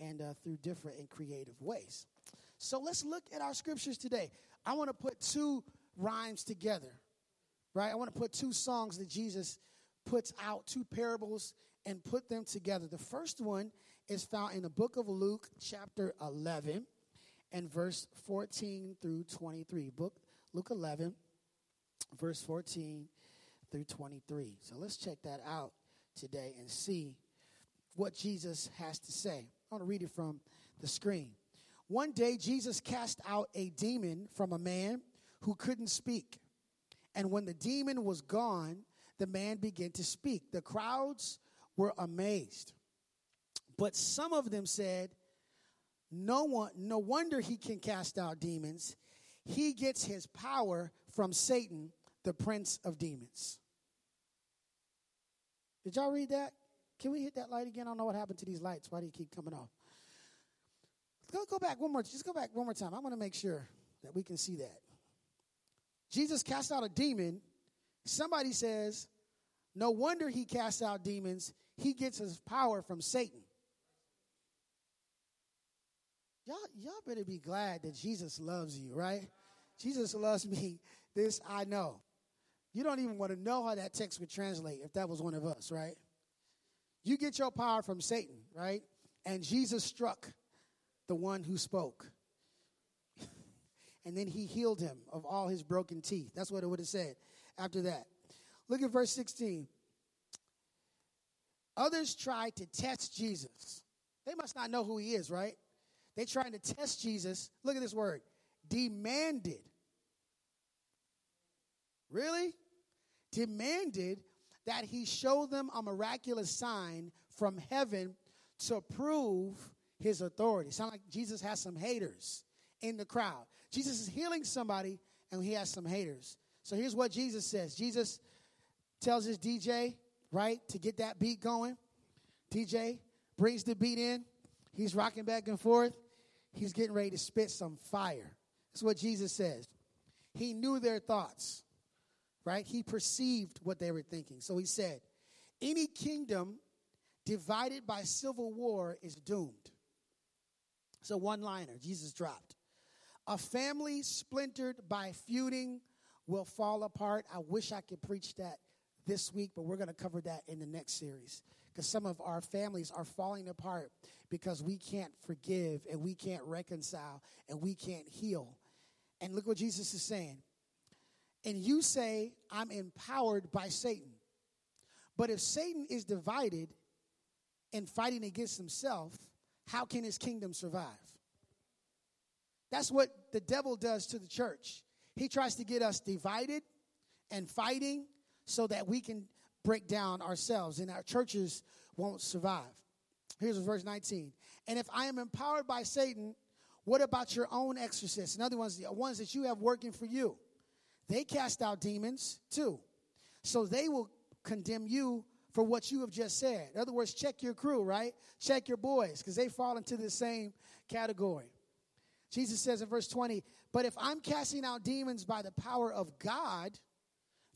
and uh, through different and creative ways. So let's look at our scriptures today. I want to put two rhymes together, right? I want to put two songs that Jesus puts out, two parables, and put them together. The first one is found in the book of Luke, chapter 11, and verse 14 through 23. Book Luke 11, verse 14 through 23. So let's check that out today and see what Jesus has to say. I want to read it from the screen. One day, Jesus cast out a demon from a man who couldn't speak. And when the demon was gone, the man began to speak. The crowds were amazed. But some of them said, No one, no wonder he can cast out demons. He gets his power from Satan, the prince of demons. Did y'all read that? Can we hit that light again? I don't know what happened to these lights. Why do you keep coming off? Go, go back one more. Just go back one more time. I want to make sure that we can see that. Jesus cast out a demon. Somebody says, no wonder he casts out demons. He gets his power from Satan. Y'all, y'all better be glad that Jesus loves you, right? Jesus loves me. This I know. You don't even want to know how that text would translate if that was one of us, right? You get your power from Satan, right? And Jesus struck the one who spoke. and then he healed him of all his broken teeth. That's what it would have said after that. Look at verse 16. Others tried to test Jesus. They must not know who he is, right? They trying to test Jesus. Look at this word demanded. Really? Demanded that he show them a miraculous sign from heaven to prove his authority. Sound like Jesus has some haters in the crowd. Jesus is healing somebody and he has some haters. So here's what Jesus says. Jesus tells his DJ, right, to get that beat going. DJ brings the beat in. He's rocking back and forth. He's getting ready to spit some fire. That's what Jesus says. He knew their thoughts, right? He perceived what they were thinking. So he said, Any kingdom divided by civil war is doomed. So, one liner Jesus dropped. A family splintered by feuding will fall apart. I wish I could preach that this week, but we're going to cover that in the next series. Because some of our families are falling apart because we can't forgive and we can't reconcile and we can't heal. And look what Jesus is saying. And you say, I'm empowered by Satan. But if Satan is divided and fighting against himself, how can his kingdom survive? That's what the devil does to the church. He tries to get us divided and fighting so that we can break down ourselves and our churches won't survive. Here's verse 19. And if I am empowered by Satan, what about your own exorcists? In other words, the ones that you have working for you. They cast out demons too. So they will condemn you for what you have just said. In other words, check your crew, right? Check your boys, because they fall into the same category. Jesus says in verse 20, But if I'm casting out demons by the power of God,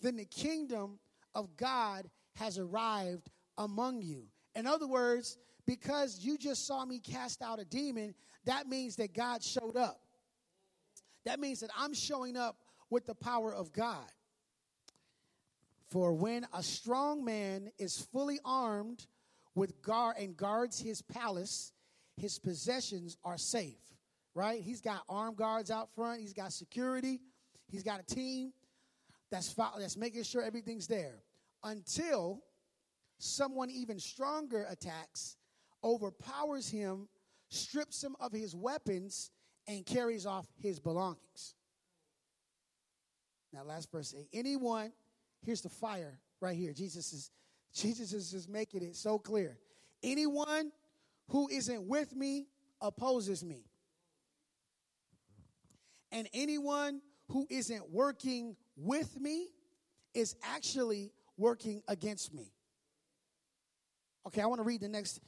then the kingdom of God has arrived among you. In other words, because you just saw me cast out a demon, that means that God showed up. That means that I'm showing up with the power of God. For when a strong man is fully armed with guard and guards his palace, his possessions are safe. Right? He's got armed guards out front. He's got security. He's got a team that's that's making sure everything's there until someone even stronger attacks, overpowers him, strips him of his weapons, and carries off his belongings. Now, last verse, anyone Here's the fire right here. Jesus is Jesus is just making it so clear. Anyone who isn't with me opposes me. And anyone who isn't working with me is actually working against me. Okay, I want to read the next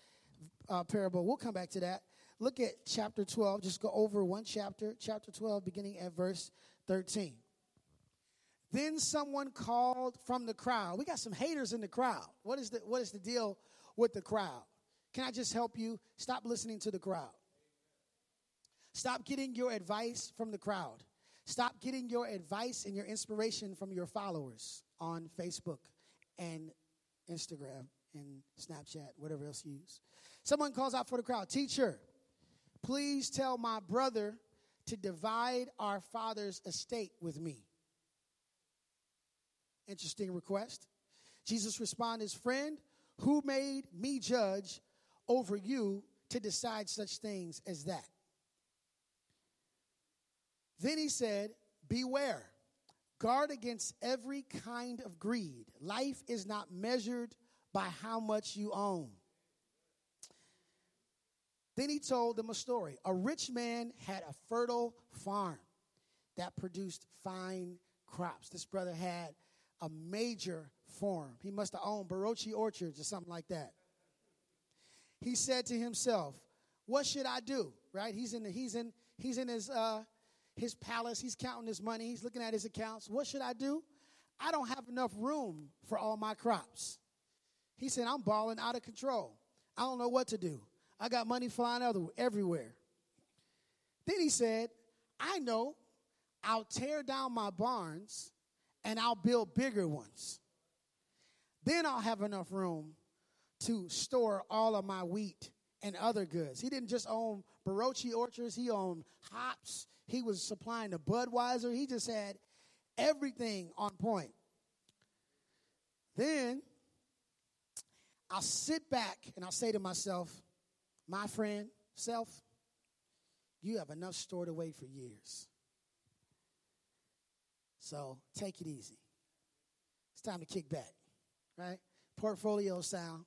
uh, parable. We'll come back to that. Look at chapter 12. Just go over one chapter, chapter 12, beginning at verse 13. Then someone called from the crowd. We got some haters in the crowd. What is the, what is the deal with the crowd? Can I just help you? Stop listening to the crowd. Stop getting your advice from the crowd. Stop getting your advice and your inspiration from your followers on Facebook and Instagram and Snapchat, whatever else you use. Someone calls out for the crowd Teacher, please tell my brother to divide our father's estate with me. Interesting request. Jesus responded, Friend, who made me judge over you to decide such things as that? Then he said, Beware, guard against every kind of greed. Life is not measured by how much you own. Then he told them a story. A rich man had a fertile farm that produced fine crops. This brother had a major farm. He must have owned Barochi Orchards or something like that. He said to himself, "What should I do?" Right? He's in the, he's in he's in his uh, his palace. He's counting his money. He's looking at his accounts. What should I do? I don't have enough room for all my crops. He said, I'm balling out of control. I don't know what to do. I got money flying other, everywhere. Then he said, I know I'll tear down my barns and I'll build bigger ones. Then I'll have enough room to store all of my wheat and other goods. He didn't just own Barochi orchards, he owned hops. He was supplying the Budweiser. He just had everything on point. Then I'll sit back and I'll say to myself, my friend, self, you have enough stored away for years. So take it easy. It's time to kick back, right? Portfolio sound.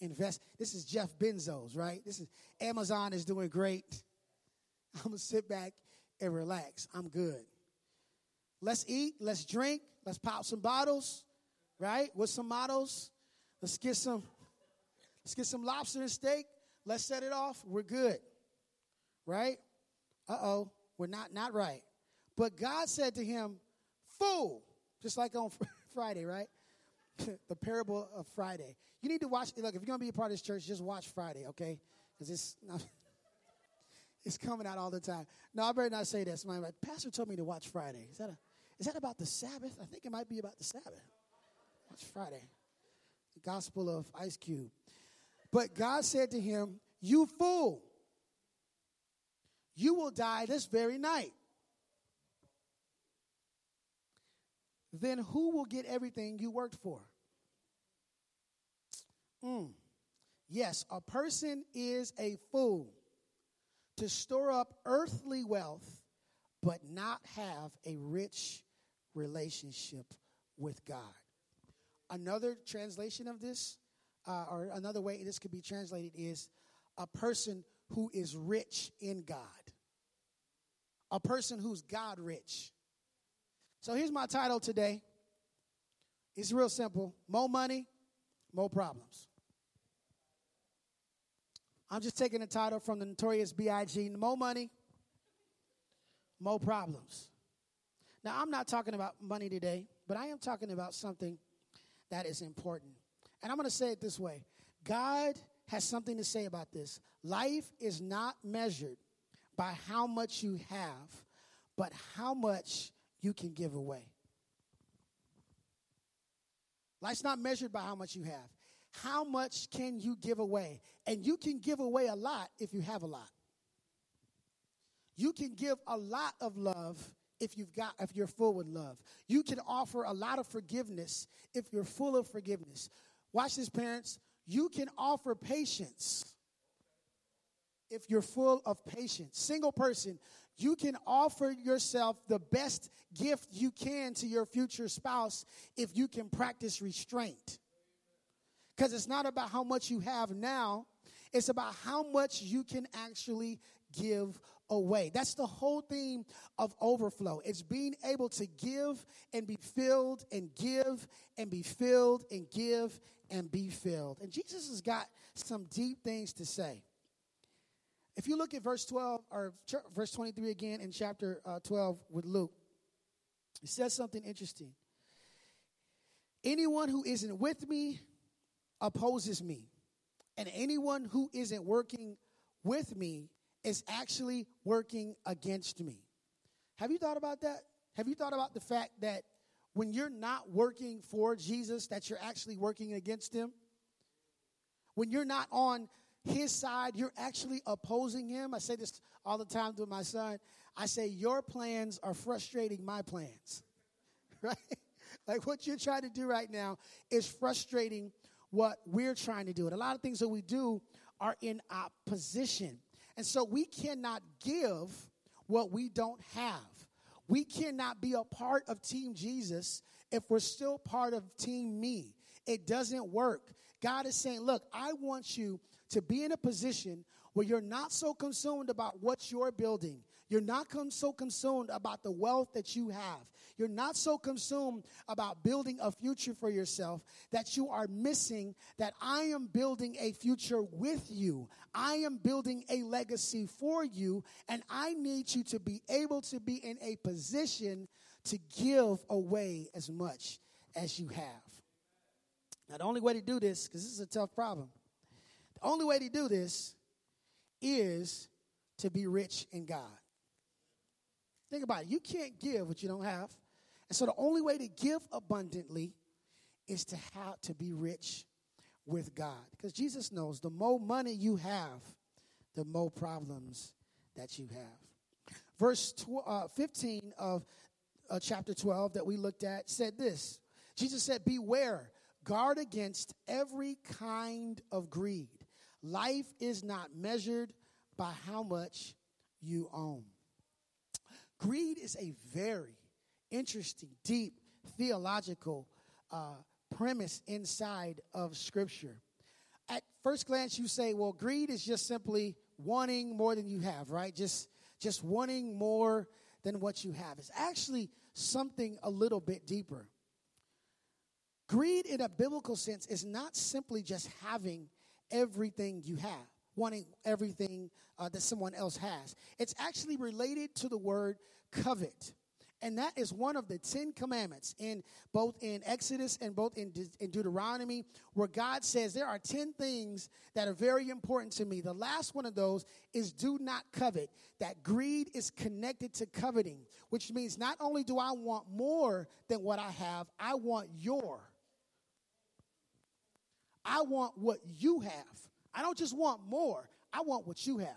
Invest. This is Jeff Benzo's, right? This is Amazon is doing great. I'm gonna sit back and relax. I'm good. Let's eat, let's drink, let's pop some bottles, right? With some models. Let's get some let's get some lobster and steak. Let's set it off. We're good. Right? Uh-oh. We're not not right. But God said to him, "Fool." Just like on Friday, right? the parable of Friday. You need to watch look, if you're going to be a part of this church, just watch Friday, okay? Cuz it's it's coming out all the time. No, I better not say this. My pastor told me to watch Friday. Is that a is that about the Sabbath? I think it might be about the Sabbath. Watch Friday. The Gospel of Ice Cube. But God said to him, You fool, you will die this very night. Then who will get everything you worked for? Mm. Yes, a person is a fool to store up earthly wealth but not have a rich relationship with God. Another translation of this uh, or another way this could be translated is a person who is rich in God. A person who's God rich. So here's my title today. It's real simple more money, more problems. I'm just taking the title from the notorious B.I.G. More money, more problems. Now, I'm not talking about money today, but I am talking about something that is important. And I'm going to say it this way God has something to say about this. Life is not measured by how much you have, but how much you can give away. Life's not measured by how much you have. How much can you give away? And you can give away a lot if you have a lot. You can give a lot of love if you've got if you're full with love. You can offer a lot of forgiveness if you're full of forgiveness. Watch this, parents. You can offer patience if you're full of patience. Single person, you can offer yourself the best gift you can to your future spouse if you can practice restraint. Because it's not about how much you have now, it's about how much you can actually give away. That's the whole theme of overflow. It's being able to give and be filled and give and be filled and give and be filled. And Jesus has got some deep things to say. If you look at verse 12 or verse 23 again in chapter uh, 12 with Luke, it says something interesting. Anyone who isn't with me opposes me, And anyone who isn't working with me is actually working against me. Have you thought about that? Have you thought about the fact that when you're not working for Jesus, that you're actually working against him? When you're not on his side, you're actually opposing him. I say this all the time to my son. I say, Your plans are frustrating my plans, right? like what you're trying to do right now is frustrating what we're trying to do. And a lot of things that we do are in opposition. And so we cannot give what we don't have. We cannot be a part of Team Jesus if we're still part of Team Me. It doesn't work. God is saying, Look, I want you to be in a position where you're not so consumed about what you're building. You're not so consumed about the wealth that you have. You're not so consumed about building a future for yourself that you are missing that I am building a future with you. I am building a legacy for you, and I need you to be able to be in a position to give away as much as you have. Now, the only way to do this, because this is a tough problem, the only way to do this is to be rich in God. Think about it. You can't give what you don't have. And so the only way to give abundantly is to have to be rich with God. Because Jesus knows the more money you have, the more problems that you have. Verse tw- uh, 15 of uh, chapter 12 that we looked at said this Jesus said, Beware, guard against every kind of greed. Life is not measured by how much you own. Greed is a very interesting, deep theological uh, premise inside of Scripture. At first glance, you say, well, greed is just simply wanting more than you have, right? Just, just wanting more than what you have. It's actually something a little bit deeper. Greed, in a biblical sense, is not simply just having everything you have, wanting everything uh, that someone else has. It's actually related to the word covet. And that is one of the Ten Commandments in both in Exodus and both in, De- in Deuteronomy, where God says there are 10 things that are very important to me. The last one of those is do not covet. That greed is connected to coveting, which means not only do I want more than what I have, I want your. I want what you have. I don't just want more, I want what you have.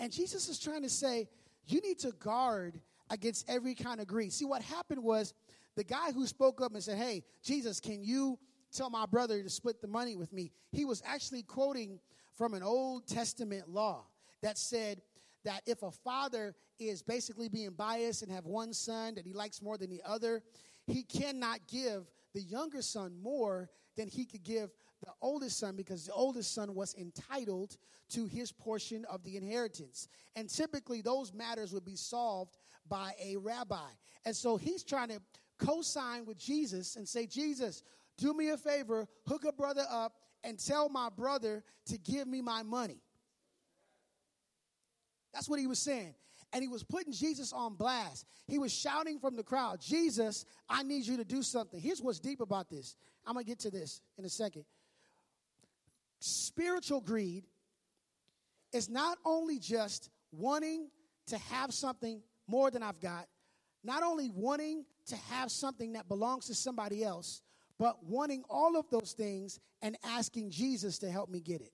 And Jesus is trying to say, you need to guard against every kind of greed. See, what happened was the guy who spoke up and said, Hey, Jesus, can you tell my brother to split the money with me? He was actually quoting from an Old Testament law that said that if a father is basically being biased and have one son that he likes more than the other, he cannot give the younger son more than he could give the oldest son because the oldest son was entitled to his portion of the inheritance. And typically, those matters would be solved by a rabbi. And so he's trying to co sign with Jesus and say, Jesus, do me a favor, hook a brother up, and tell my brother to give me my money. That's what he was saying. And he was putting Jesus on blast. He was shouting from the crowd, Jesus, I need you to do something. Here's what's deep about this. I'm going to get to this in a second. Spiritual greed is not only just wanting to have something more than I've got, not only wanting to have something that belongs to somebody else, but wanting all of those things and asking Jesus to help me get it.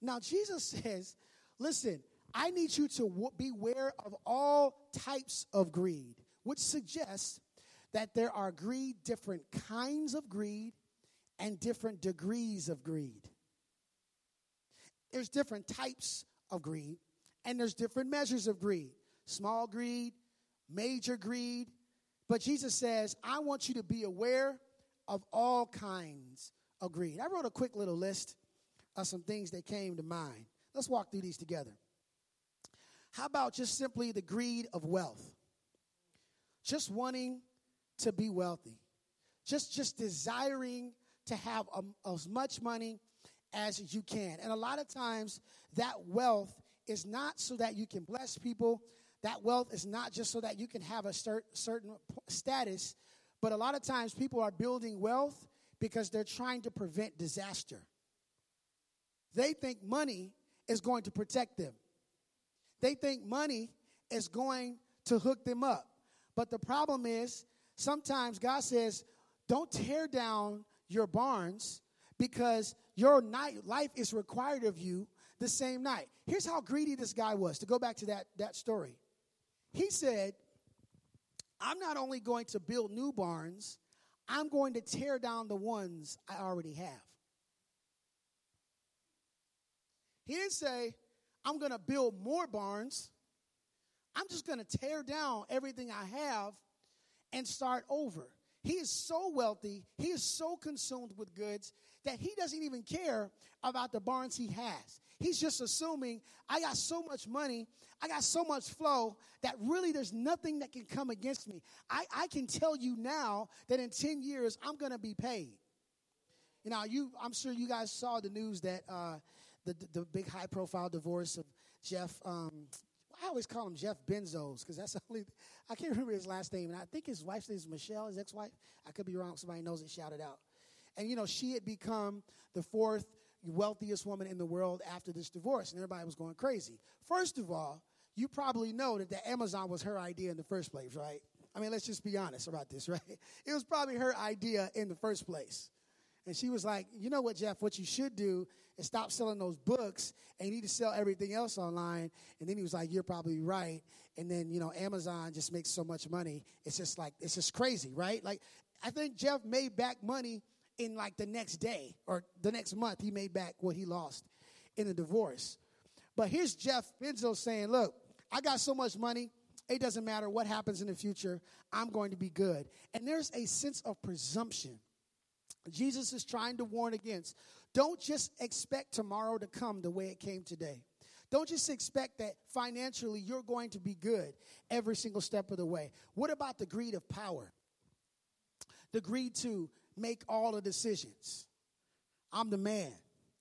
Now, Jesus says, listen, I need you to w- beware of all types of greed, which suggests that there are greed, different kinds of greed, and different degrees of greed. There's different types of greed, and there's different measures of greed small greed, major greed. But Jesus says, I want you to be aware of all kinds of greed. I wrote a quick little list of some things that came to mind. Let's walk through these together. How about just simply the greed of wealth? Just wanting to be wealthy. Just just desiring to have um, as much money as you can. And a lot of times that wealth is not so that you can bless people. That wealth is not just so that you can have a cert- certain status, but a lot of times people are building wealth because they're trying to prevent disaster. They think money is going to protect them. They think money is going to hook them up. But the problem is, sometimes God says, don't tear down your barns because your night, life is required of you the same night. Here's how greedy this guy was to go back to that, that story. He said, I'm not only going to build new barns, I'm going to tear down the ones I already have. He didn't say, I'm going to build more barns. I'm just going to tear down everything I have and start over. He is so wealthy, he is so consumed with goods that he doesn't even care about the barns he has. He's just assuming I got so much money, I got so much flow that really there's nothing that can come against me. I, I can tell you now that in 10 years I'm going to be paid. You know, you, I'm sure you guys saw the news that uh, the, the, big high profile divorce of Jeff. Um, I always call him Jeff Benzos because that's the only. I can't remember his last name, and I think his wife's name is Michelle, his ex-wife. I could be wrong. Somebody knows it. Shout it out. And you know, she had become the fourth wealthiest woman in the world after this divorce, and everybody was going crazy. First of all, you probably know that the Amazon was her idea in the first place, right? I mean, let's just be honest about this, right? It was probably her idea in the first place. And she was like, you know what, Jeff, what you should do is stop selling those books and you need to sell everything else online. And then he was like, you're probably right. And then, you know, Amazon just makes so much money. It's just like, it's just crazy, right? Like, I think Jeff made back money in like the next day or the next month. He made back what he lost in the divorce. But here's Jeff Bezos saying, look, I got so much money. It doesn't matter what happens in the future. I'm going to be good. And there's a sense of presumption Jesus is trying to warn against. Don't just expect tomorrow to come the way it came today. Don't just expect that financially you're going to be good every single step of the way. What about the greed of power? The greed to make all the decisions. I'm the man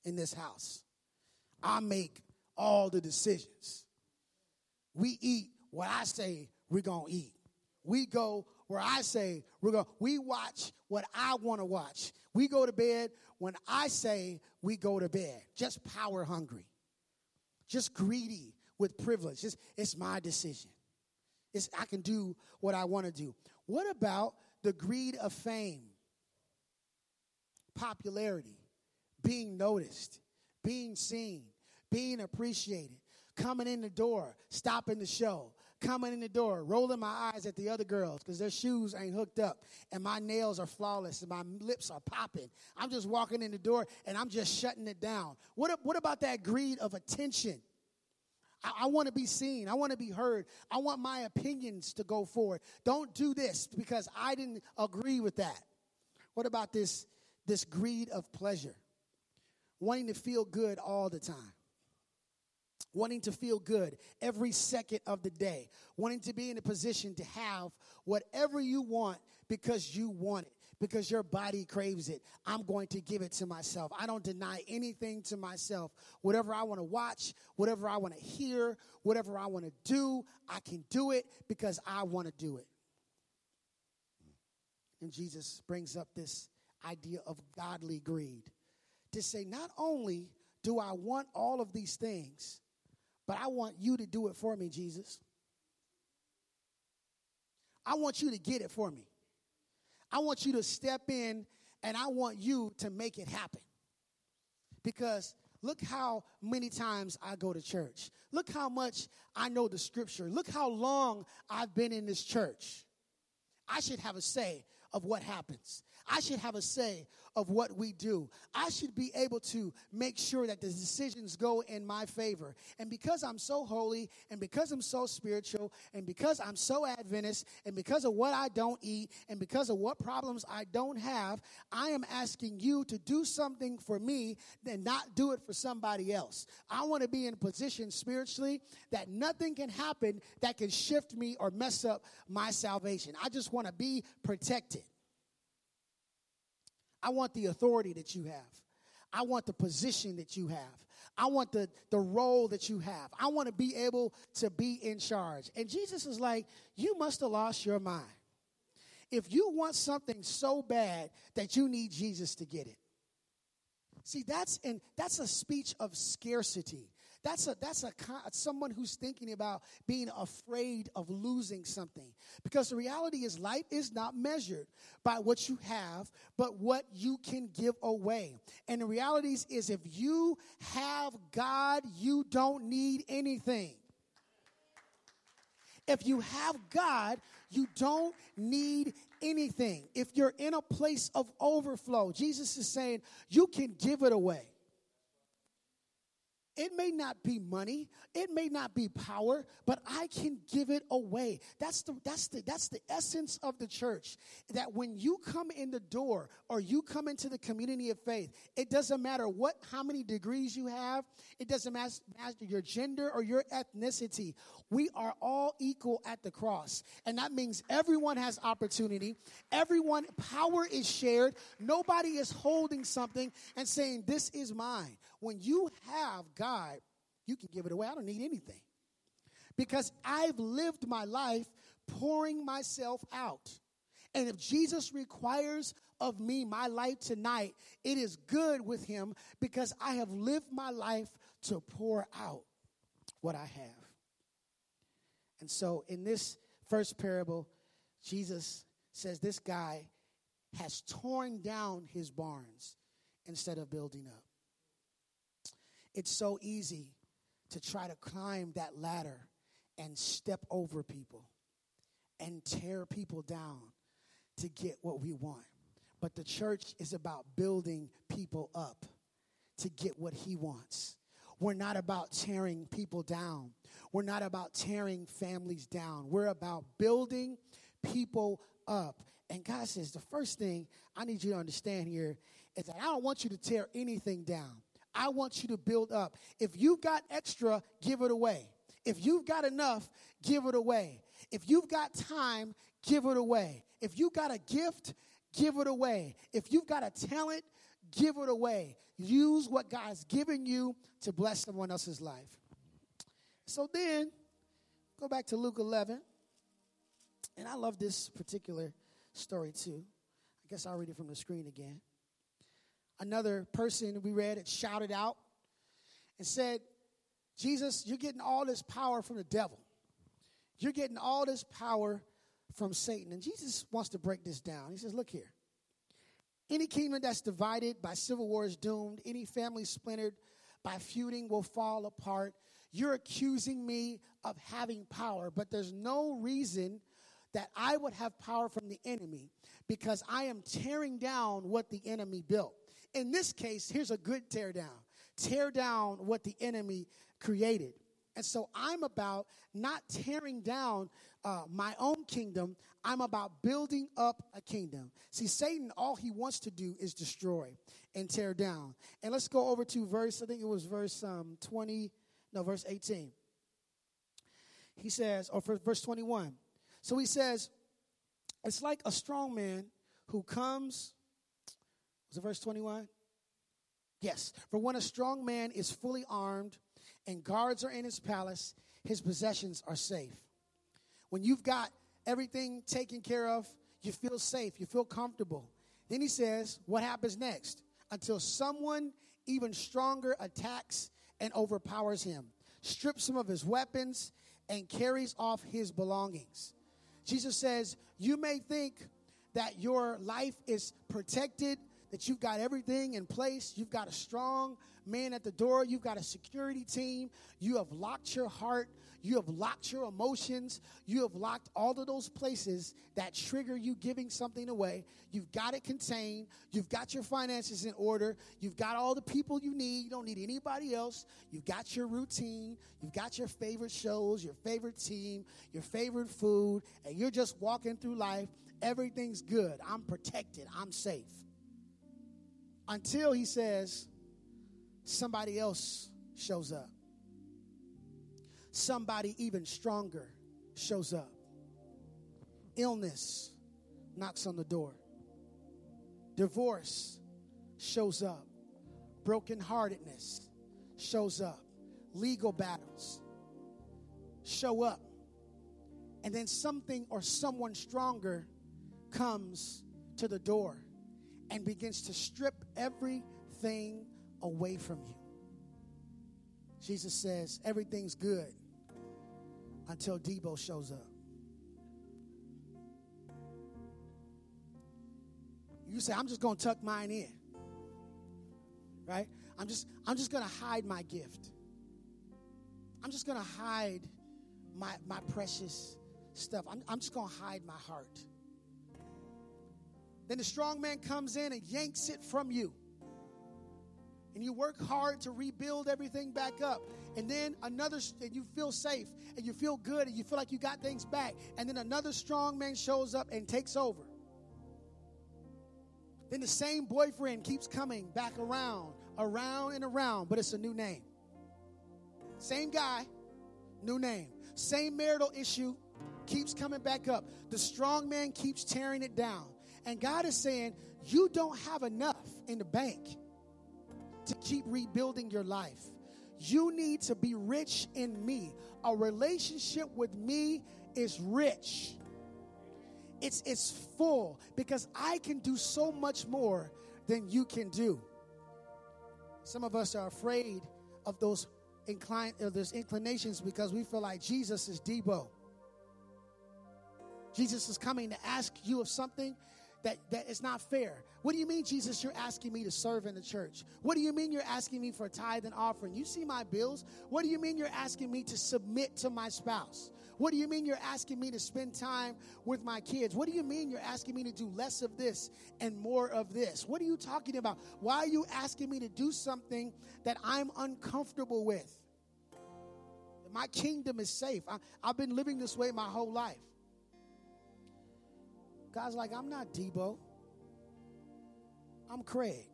in this house. I make all the decisions. We eat what I say we're going to eat. We go where I say we're going we watch what I want to watch. We go to bed when I say we go to bed. Just power hungry. Just greedy with privilege. Just, it's my decision. It's, I can do what I want to do. What about the greed of fame? Popularity, being noticed, being seen, being appreciated, coming in the door, stopping the show, coming in the door, rolling my eyes at the other girls because their shoes ain't hooked up and my nails are flawless and my lips are popping. I'm just walking in the door and I'm just shutting it down. What, what about that greed of attention? I, want to be seen. I want to be heard. I want my opinions to go forward. Don't do this because I didn't agree with that. What about this, this greed of pleasure? Wanting to feel good all the time wanting to feel good every second of the day, wanting to be in a position to have whatever you want because you want it, because your body craves it. I'm going to give it to myself. I don't deny anything to myself. Whatever I want to watch, whatever I want to hear, whatever I want to do, I can do it because I want to do it. And Jesus brings up this idea of godly greed to say, not only do I want all of these things, but I want you to do it for me, Jesus. I want you to get it for me. I want you to step in and I want you to make it happen. Because look how many times I go to church. Look how much I know the scripture. Look how long I've been in this church. I should have a say of what happens. I should have a say of what we do. I should be able to make sure that the decisions go in my favor. And because I'm so holy, and because I'm so spiritual, and because I'm so Adventist, and because of what I don't eat, and because of what problems I don't have, I am asking you to do something for me and not do it for somebody else. I want to be in a position spiritually that nothing can happen that can shift me or mess up my salvation. I just want to be protected. I want the authority that you have. I want the position that you have. I want the, the role that you have. I want to be able to be in charge. And Jesus is like, You must have lost your mind. if you want something so bad that you need Jesus to get it. See, that's and that's a speech of scarcity. That's a that's a someone who's thinking about being afraid of losing something. Because the reality is life is not measured by what you have, but what you can give away. And the reality is, if you have God, you don't need anything. If you have God, you don't need anything. If you're in a place of overflow, Jesus is saying you can give it away. It may not be money, it may not be power, but I can give it away. That's the that's the that's the essence of the church. That when you come in the door or you come into the community of faith, it doesn't matter what how many degrees you have, it doesn't matter, your gender or your ethnicity. We are all equal at the cross. And that means everyone has opportunity. Everyone power is shared. Nobody is holding something and saying this is mine. When you have God, you can give it away. I don't need anything. Because I've lived my life pouring myself out. And if Jesus requires of me my life tonight, it is good with him because I have lived my life to pour out what I have. And so in this first parable, Jesus says this guy has torn down his barns instead of building up. It's so easy to try to climb that ladder and step over people and tear people down to get what we want. But the church is about building people up to get what he wants. We're not about tearing people down. We're not about tearing families down. We're about building people up. And God says the first thing I need you to understand here is that I don't want you to tear anything down. I want you to build up. If you've got extra, give it away. If you've got enough, give it away. If you've got time, give it away. If you've got a gift, give it away. If you've got a talent, give it away. Use what God's given you to bless someone else's life. So then, go back to Luke 11. And I love this particular story too. I guess I'll read it from the screen again another person we read it shouted out and said, Jesus, you're getting all this power from the devil. You're getting all this power from Satan. And Jesus wants to break this down. He says, Look here. Any kingdom that's divided by civil war is doomed. Any family splintered by feuding will fall apart. You're accusing me of having power, but there's no reason that I would have power from the enemy because I am tearing down what the enemy built. In this case, here's a good tear down tear down what the enemy created. And so I'm about not tearing down uh, my own kingdom. I'm about building up a kingdom. See, Satan, all he wants to do is destroy and tear down. And let's go over to verse, I think it was verse um, 20, no, verse 18. He says, or verse 21. So he says, it's like a strong man who comes was it verse 21? Yes. For when a strong man is fully armed and guards are in his palace, his possessions are safe. When you've got everything taken care of, you feel safe, you feel comfortable. Then he says, What happens next? Until someone even stronger attacks and overpowers him, strips him of his weapons, and carries off his belongings. Jesus says, You may think that your life is protected that you've got everything in place. You've got a strong man at the door. You've got a security team. You have locked your heart. You have locked your emotions. You have locked all of those places that trigger you giving something away. You've got it contained. You've got your finances in order. You've got all the people you need. You don't need anybody else. You've got your routine. You've got your favorite shows, your favorite team, your favorite food, and you're just walking through life. Everything's good. I'm protected. I'm safe until he says somebody else shows up. Somebody even stronger shows up. Illness knocks on the door. Divorce shows up. Brokenheartedness shows up. Legal battles show up. And then something or someone stronger comes to the door and begins to strip everything away from you. Jesus says, Everything's good until Deebo shows up. You say, I'm just going to tuck mine in. Right? I'm just I'm just going to hide my gift. I'm just going to hide my my precious stuff. I'm, I'm just going to hide my heart. Then the strong man comes in and yanks it from you. And you work hard to rebuild everything back up. And then another, and you feel safe and you feel good and you feel like you got things back. And then another strong man shows up and takes over. Then the same boyfriend keeps coming back around, around and around, but it's a new name. Same guy, new name. Same marital issue keeps coming back up. The strong man keeps tearing it down. And God is saying, You don't have enough in the bank to keep rebuilding your life. You need to be rich in me. A relationship with me is rich. It's, it's full because I can do so much more than you can do. Some of us are afraid of those incline of those inclinations because we feel like Jesus is Deebo. Jesus is coming to ask you of something that, that it's not fair. What do you mean, Jesus, you're asking me to serve in the church? What do you mean you're asking me for tithe and offering? You see my bills. What do you mean you're asking me to submit to my spouse? What do you mean you're asking me to spend time with my kids? What do you mean you're asking me to do less of this and more of this? What are you talking about? Why are you asking me to do something that I'm uncomfortable with? My kingdom is safe. I, have been living this way my whole life. God's like, I'm not Deebo. I'm Craig.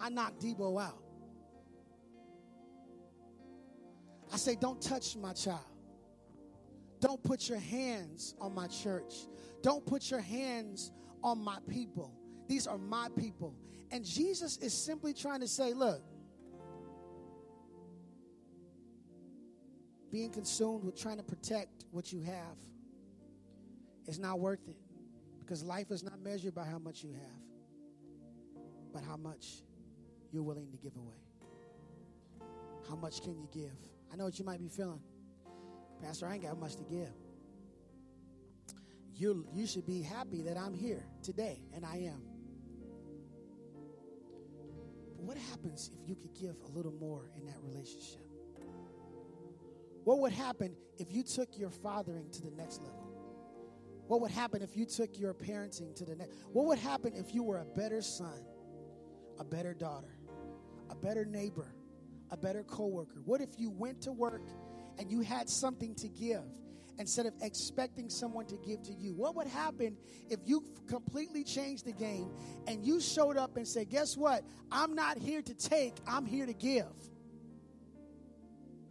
I knocked Deebo out. I say, don't touch my child. Don't put your hands on my church. Don't put your hands on my people. These are my people. And Jesus is simply trying to say, look, being consumed with trying to protect what you have is not worth it because life is not measured by how much you have, but how much you're willing to give away. How much can you give? I know what you might be feeling. Pastor, I ain't got much to give. You, you should be happy that I'm here today, and I am. But what happens if you could give a little more in that relationship? What would happen if you took your fathering to the next level? What would happen if you took your parenting to the next? What would happen if you were a better son, a better daughter, a better neighbor, a better coworker? What if you went to work and you had something to give instead of expecting someone to give to you? What would happen if you completely changed the game and you showed up and said, "Guess what? I'm not here to take, I'm here to give."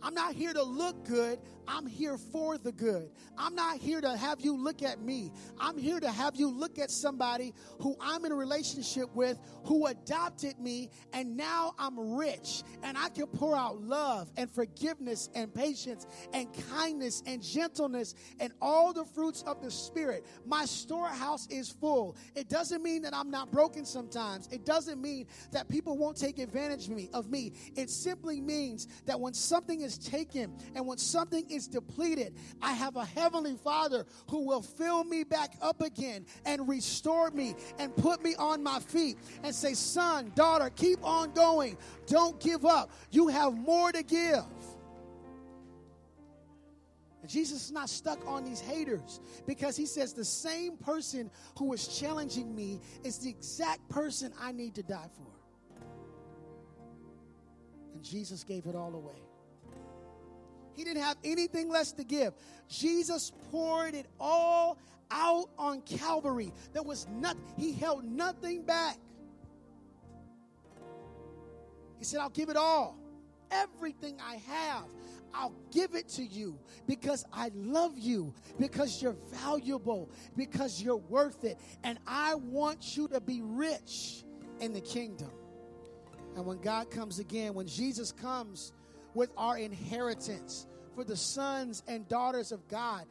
I'm not here to look good. I'm here for the good. I'm not here to have you look at me. I'm here to have you look at somebody who I'm in a relationship with who adopted me and now I'm rich and I can pour out love and forgiveness and patience and kindness and gentleness and all the fruits of the Spirit. My storehouse is full. It doesn't mean that I'm not broken sometimes. It doesn't mean that people won't take advantage of me. It simply means that when something is taken and when something is depleted, I have a heavenly Father who will fill me back up again and restore me and put me on my feet and say, Son, daughter, keep on going. Don't give up. You have more to give. Jesus is not stuck on these haters because he says the same person who is challenging me is the exact person I need to die for. And Jesus gave it all away. He didn't have anything less to give. Jesus poured it all out on Calvary. There was nothing, he held nothing back. He said, I'll give it all. Everything I have, I'll give it to you because I love you, because you're valuable, because you're worth it. And I want you to be rich in the kingdom. And when God comes again, when Jesus comes with our inheritance, for the sons and daughters of God.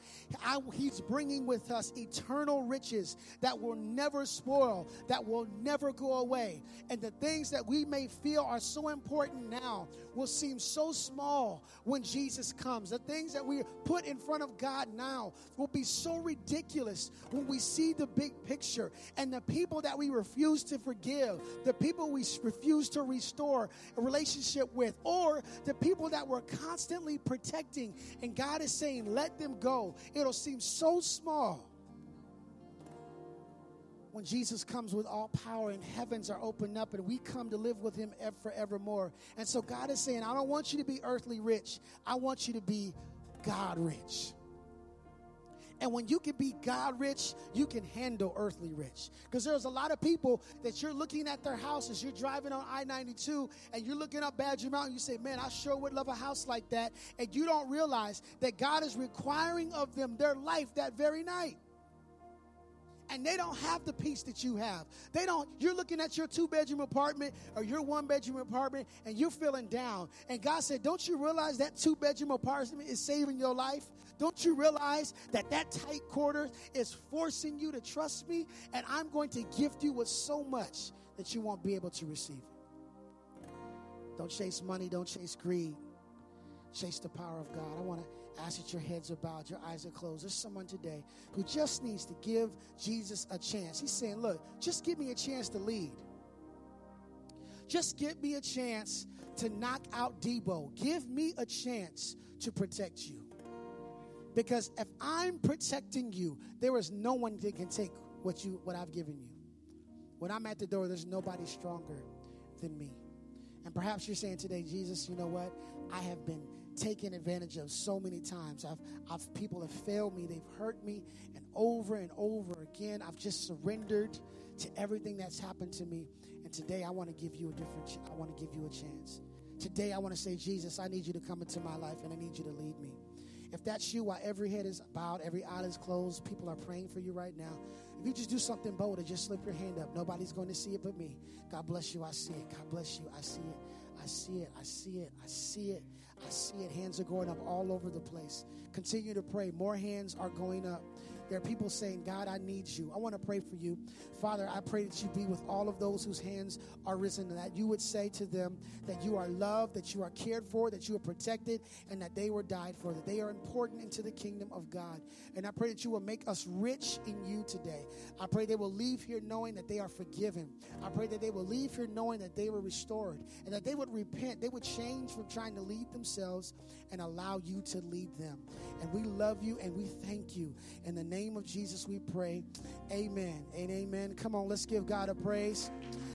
I, he's bringing with us eternal riches that will never spoil, that will never go away. And the things that we may feel are so important now will seem so small when Jesus comes. The things that we put in front of God now will be so ridiculous when we see the big picture. And the people that we refuse to forgive, the people we refuse to restore a relationship with, or the people that we're constantly protecting, and God is saying, let them go. It'll seem so small when Jesus comes with all power and heavens are opened up and we come to live with him forevermore. And so God is saying, I don't want you to be earthly rich. I want you to be God rich. And when you can be God rich, you can handle earthly rich. Because there's a lot of people that you're looking at their houses. You're driving on I 92 and you're looking up Badger Mountain. You say, Man, I sure would love a house like that. And you don't realize that God is requiring of them their life that very night and they don't have the peace that you have. They don't, you're looking at your two bedroom apartment or your one bedroom apartment and you're feeling down. And God said, Don't you realize that two bedroom apartment is saving your life? Don't you realize that that tight quarter is forcing you to trust me? And I'm going to gift you with so much that you won't be able to receive it. Don't chase money, don't chase greed, chase the power of God. I want to ask that your heads are bowed, your eyes are closed. There's someone today who just needs to give Jesus a chance. He's saying, Look, just give me a chance to lead. Just give me a chance to knock out Deebo. Give me a chance to protect you. Because if I'm protecting you, there is no one that can take what you what I've given you. When I'm at the door, there's nobody stronger than me. And perhaps you're saying today, Jesus, you know what? I have been taken advantage of so many times. I've, I've people have failed me, they've hurt me, and over and over again, I've just surrendered to everything that's happened to me. And today, I want to give you a different. I want to give you a chance. Today, I want to say, Jesus, I need you to come into my life, and I need you to lead me. If that's you, while every head is bowed, every eye is closed, people are praying for you right now. If you just do something bold and just slip your hand up, nobody's going to see it but me. God bless you. I see it. God bless you. I see it. I see it. I see it. I see it. I see it. Hands are going up all over the place. Continue to pray. More hands are going up. There are people saying, God, I need you. I want to pray for you. Father, I pray that you be with all of those whose hands are risen, and that you would say to them that you are loved, that you are cared for, that you are protected, and that they were died for, that they are important into the kingdom of God. And I pray that you will make us rich in you today. I pray they will leave here knowing that they are forgiven. I pray that they will leave here knowing that they were restored, and that they would repent. They would change from trying to lead themselves and allow you to lead them. And we love you and we thank you. In the name of Jesus, we pray. Amen and amen. Come on, let's give God a praise.